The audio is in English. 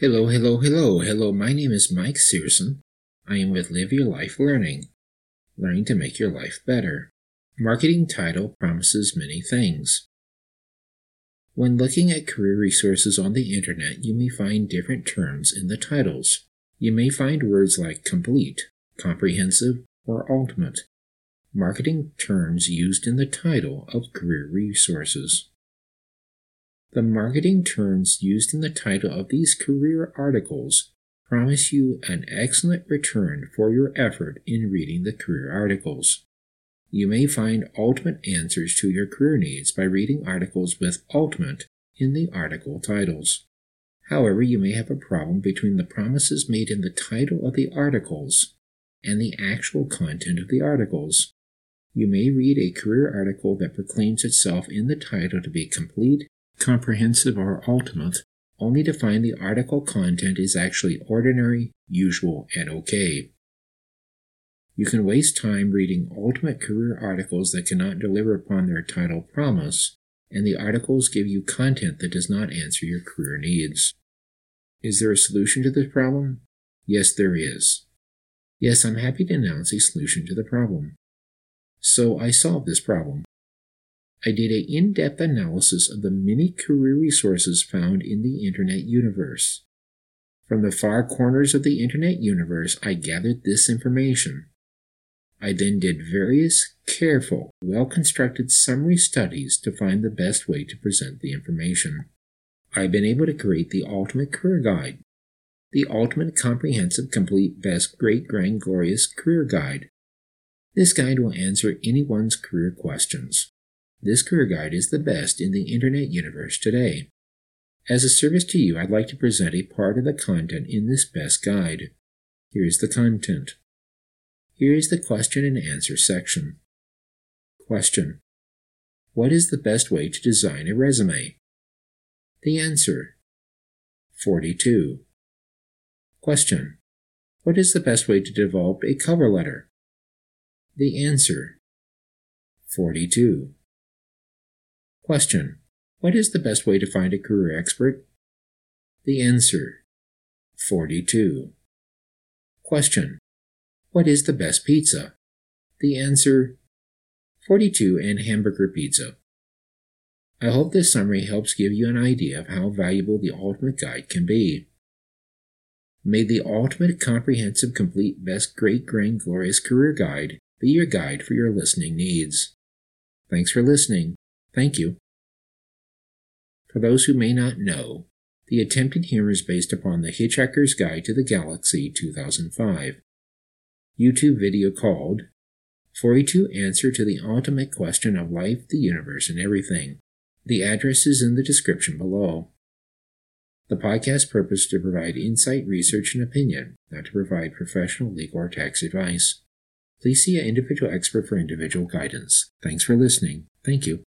Hello, hello, hello, hello. My name is Mike Searson. I am with Live Your Life Learning, learning to make your life better. Marketing title promises many things. When looking at career resources on the internet, you may find different terms in the titles. You may find words like complete, comprehensive, or ultimate. Marketing terms used in the title of career resources. The marketing terms used in the title of these career articles promise you an excellent return for your effort in reading the career articles. You may find ultimate answers to your career needs by reading articles with ultimate in the article titles. However, you may have a problem between the promises made in the title of the articles and the actual content of the articles. You may read a career article that proclaims itself in the title to be complete comprehensive, or ultimate, only to find the article content is actually ordinary, usual, and okay. You can waste time reading ultimate career articles that cannot deliver upon their title promise, and the articles give you content that does not answer your career needs. Is there a solution to this problem? Yes, there is. Yes, I'm happy to announce a solution to the problem. So I solved this problem. I did an in depth analysis of the many career resources found in the Internet universe. From the far corners of the Internet universe, I gathered this information. I then did various careful, well constructed summary studies to find the best way to present the information. I've been able to create the Ultimate Career Guide, the Ultimate Comprehensive Complete Best Great Grand Glorious Career Guide. This guide will answer anyone's career questions. This career guide is the best in the Internet universe today. As a service to you, I'd like to present a part of the content in this best guide. Here is the content. Here is the question and answer section. Question What is the best way to design a resume? The answer 42. Question What is the best way to develop a cover letter? The answer 42. Question What is the best way to find a career expert? The answer 42. Question What is the best pizza? The answer 42 and hamburger pizza. I hope this summary helps give you an idea of how valuable the Ultimate Guide can be. May the ultimate comprehensive, complete, best, great, grand, glorious career guide be your guide for your listening needs. Thanks for listening. Thank you. For those who may not know, the attempted humor is based upon The Hitchhiker's Guide to the Galaxy 2005 YouTube video called 42 Answer to the Ultimate Question of Life, the Universe, and Everything. The address is in the description below. The podcast purpose to provide insight, research, and opinion, not to provide professional, legal, or tax advice. Please see an individual expert for individual guidance. Thanks for listening. Thank you.